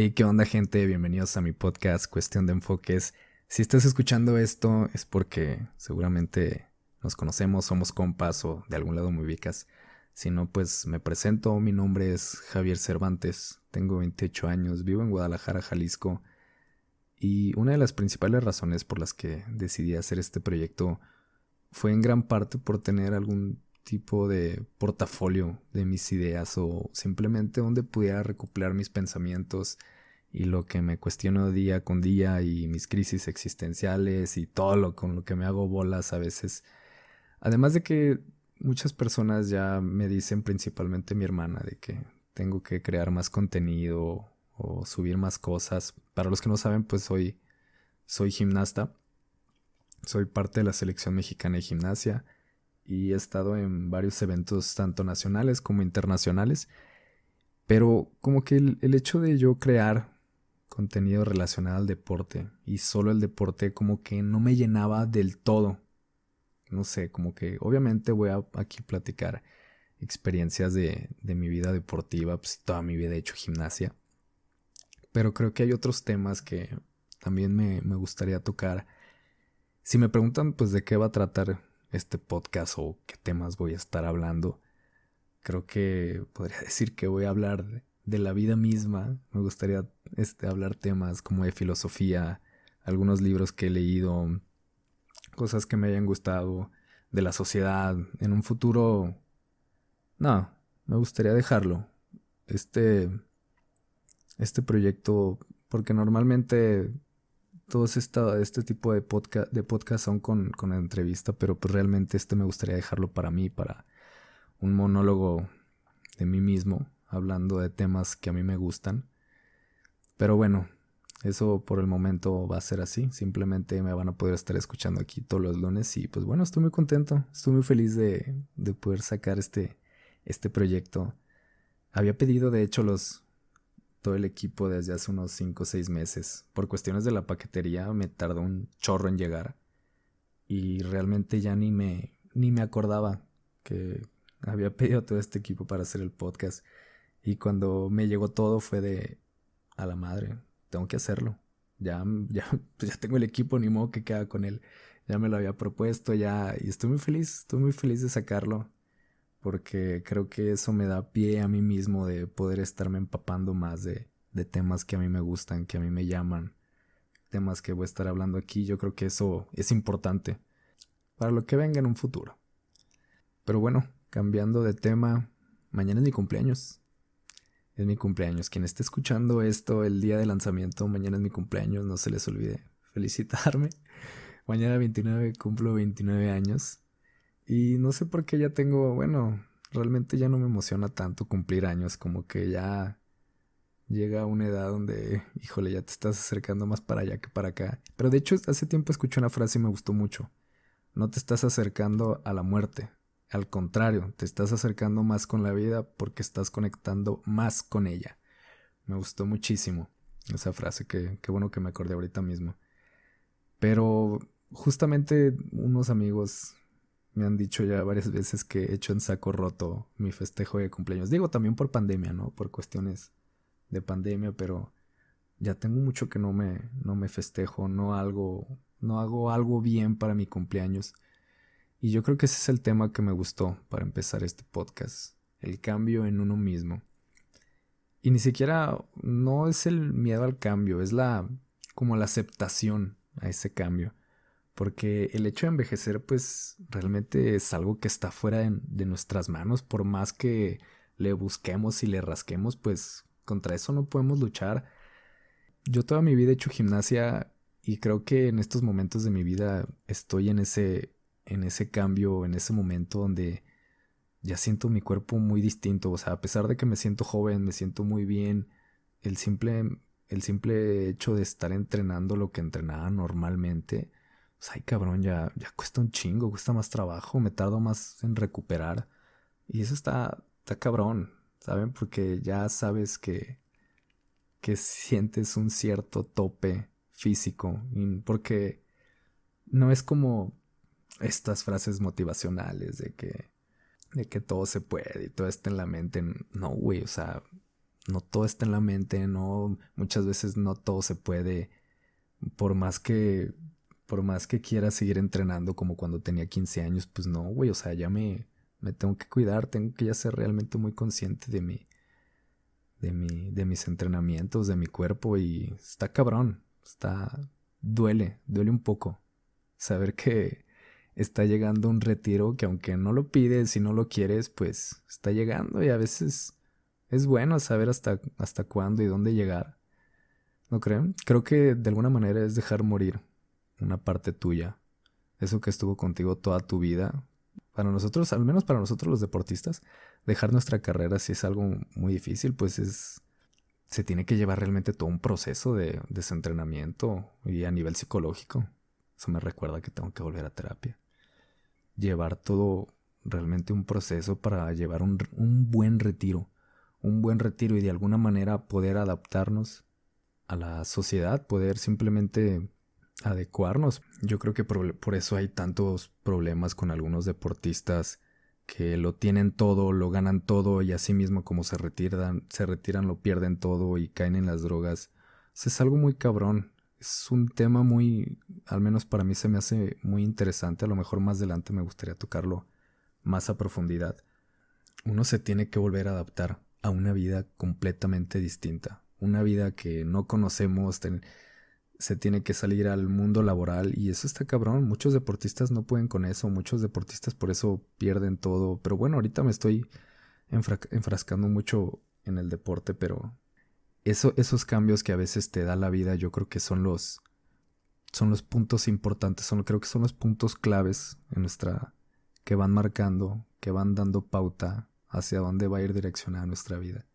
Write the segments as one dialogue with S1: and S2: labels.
S1: Hey, ¿qué onda gente? Bienvenidos a mi podcast Cuestión de Enfoques. Si estás escuchando esto es porque seguramente nos conocemos, somos compas o de algún lado me ubicas. Si no, pues me presento, mi nombre es Javier Cervantes, tengo 28 años, vivo en Guadalajara, Jalisco. Y una de las principales razones por las que decidí hacer este proyecto fue en gran parte por tener algún tipo de portafolio de mis ideas o simplemente donde pudiera recopilar mis pensamientos y lo que me cuestiono día con día y mis crisis existenciales y todo lo con lo que me hago bolas a veces. Además de que muchas personas ya me dicen, principalmente mi hermana, de que tengo que crear más contenido o subir más cosas. Para los que no saben, pues soy, soy gimnasta. Soy parte de la selección mexicana de gimnasia y he estado en varios eventos tanto nacionales como internacionales. Pero como que el, hecho de yo crear contenido relacionado al deporte y solo el deporte como que no me llenaba del todo. No sé, como que obviamente voy a aquí platicar experiencias de, de mi vida deportiva, pues toda mi vida he hecho gimnasia. Pero creo que hay otros temas que también me, me gustaría tocar. Si me preguntan pues de qué va a tratar este podcast o qué temas voy a estar hablando. Creo que podría decir que voy a hablar de la vida misma. Me gustaría este, hablar temas como de filosofía, algunos libros que he leído, cosas que me hayan gustado, de la sociedad. En un futuro... No, me gustaría dejarlo. Este... Este proyecto, porque normalmente todos este tipo de podcast, son con, con entrevista, pero pues realmente este me gustaría dejarlo para mí, para un monólogo de mí mismo, hablando de temas que a mí me gustan. Pero bueno, eso por el momento va a ser así. Simplemente me van a poder estar escuchando aquí todos los lunes. Y pues bueno, estoy muy contento. Estoy muy feliz de, de poder sacar este, este proyecto. Había pedido, de hecho, los, todo el equipo desde hace unos 5 o 6 meses. Por cuestiones de la paquetería me tardó un chorro en llegar. Y realmente ya ni me, ni me acordaba que había pedido todo este equipo para hacer el podcast. Y cuando me llegó todo fue de a la madre, tengo que hacerlo. Ya, ya, pues ya tengo el equipo, ni modo que queda con él. Ya me lo había propuesto, ya, y estoy muy feliz, estoy muy feliz de sacarlo porque creo que eso me da pie a mí mismo de poder estarme empapando más de, de temas que a mí me gustan, que a mí me llaman, temas que voy a estar hablando aquí. Yo creo que eso es importante para lo que venga en un futuro. Pero bueno, cambiando de tema, mañana es mi cumpleaños. Es mi cumpleaños. Quien esté escuchando esto el día de lanzamiento, mañana es mi cumpleaños, no se les olvide felicitarme. Mañana 29 cumplo 29 años. Y no sé por qué ya tengo, bueno, realmente ya no me emociona tanto cumplir años, como que ya llega a una edad donde, híjole, ya te estás acercando más para allá que para acá. Pero de hecho, hace tiempo escuché una frase y me gustó mucho. No te estás acercando a la muerte. Al contrario, te estás acercando más con la vida porque estás conectando más con ella. Me gustó muchísimo esa frase, que, qué bueno que me acordé ahorita mismo. Pero justamente unos amigos me han dicho ya varias veces que he hecho en saco roto mi festejo de cumpleaños. Digo también por pandemia, ¿no? Por cuestiones de pandemia, pero ya tengo mucho que no me, no me festejo, no algo, no hago algo bien para mi cumpleaños. Y yo creo que ese es el tema que me gustó para empezar este podcast, el cambio en uno mismo. Y ni siquiera no es el miedo al cambio, es la como la aceptación a ese cambio. Porque el hecho de envejecer, pues realmente es algo que está fuera de, nuestras manos. Por más que le busquemos y le rasquemos, pues contra eso no podemos luchar. Yo toda mi vida he hecho gimnasia y creo que en estos momentos de mi vida estoy en ese, en ese cambio, en ese momento donde ya siento mi cuerpo muy distinto. O sea, a pesar de que me siento joven, me siento muy bien, el simple, el simple hecho de estar entrenando lo que entrenaba normalmente pues, ay cabrón, ya, ya cuesta un chingo, cuesta más trabajo, me tardo más en recuperar. Y eso está, está cabrón, ¿saben? Porque ya sabes que, que sientes un cierto tope físico. Porque no es como estas frases motivacionales de que, de que todo se puede y todo está en la mente. No, güey, o sea, no todo está en la mente, no, muchas veces no todo se puede, por más que, por más que quiera seguir entrenando como cuando tenía 15 años, pues no, güey, o sea, ya me, me tengo que cuidar, tengo que ya ser realmente muy consciente de mi, de mi, de mis entrenamientos, de mi cuerpo y está cabrón, está, duele, duele un poco saber que está llegando un retiro que aunque no lo pides y no lo quieres, pues está llegando y a veces es bueno saber hasta, hasta cuándo y dónde llegar. ¿No creen? Creo que de alguna manera es dejar morir una parte tuya. Eso que estuvo contigo toda tu vida. Para nosotros, al menos para nosotros los deportistas, dejar nuestra carrera si es algo muy difícil, pues es... Se tiene que llevar realmente todo un proceso de desentrenamiento y a nivel psicológico. Eso me recuerda que tengo que volver a terapia. Llevar todo realmente un proceso para llevar un, un buen retiro un buen retiro y de alguna manera poder adaptarnos a la sociedad, poder simplemente adecuarnos. Yo creo que por, eso hay tantos problemas con algunos deportistas que lo tienen todo, lo ganan todo y así mismo como se retiran, se retiran lo pierden todo y caen en las drogas. es algo muy cabrón. Es un tema muy, al menos para mí se me hace muy interesante. A lo mejor más adelante me gustaría tocarlo más a profundidad. Uno se tiene que volver a adaptar a una vida completamente distinta, una vida que no conocemos, se tiene que salir al mundo laboral y eso está cabrón, muchos deportistas no pueden con eso, muchos deportistas por eso pierden todo, pero bueno, ahorita me estoy enfrascando mucho en el deporte, pero eso, esos cambios que a veces te da la vida yo creo que son los son los puntos importantes, son, creo que son los puntos claves en nuestra que van marcando, que van dando pauta hacia dónde va a ir direccionada nuestra vida.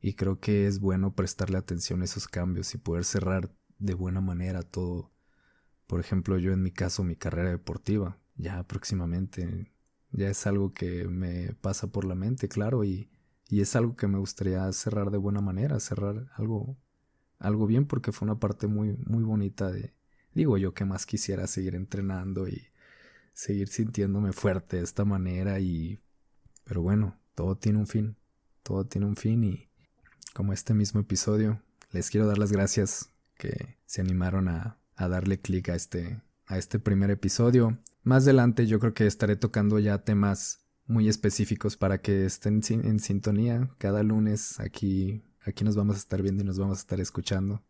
S1: Y creo que es bueno prestarle atención a esos cambios y poder cerrar de buena manera todo. Por ejemplo, yo en mi caso, mi carrera deportiva, ya próximamente, ya es algo que me pasa por la mente, claro, y, y es algo que me gustaría cerrar de buena manera, cerrar algo, algo bien, porque fue una parte muy, muy bonita de, digo yo que más quisiera seguir entrenando y seguir sintiéndome fuerte de esta manera y pero bueno, todo tiene un fin, todo tiene un fin y como este mismo episodio, les quiero dar las gracias que se animaron a, darle clic a este, a este primer episodio. Más adelante yo creo que estaré tocando ya temas muy específicos para que estén en sintonía. Cada lunes aquí, aquí nos vamos a estar viendo y nos vamos a estar escuchando.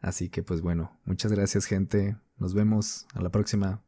S1: Así que pues bueno, muchas gracias gente. Nos vemos a la próxima.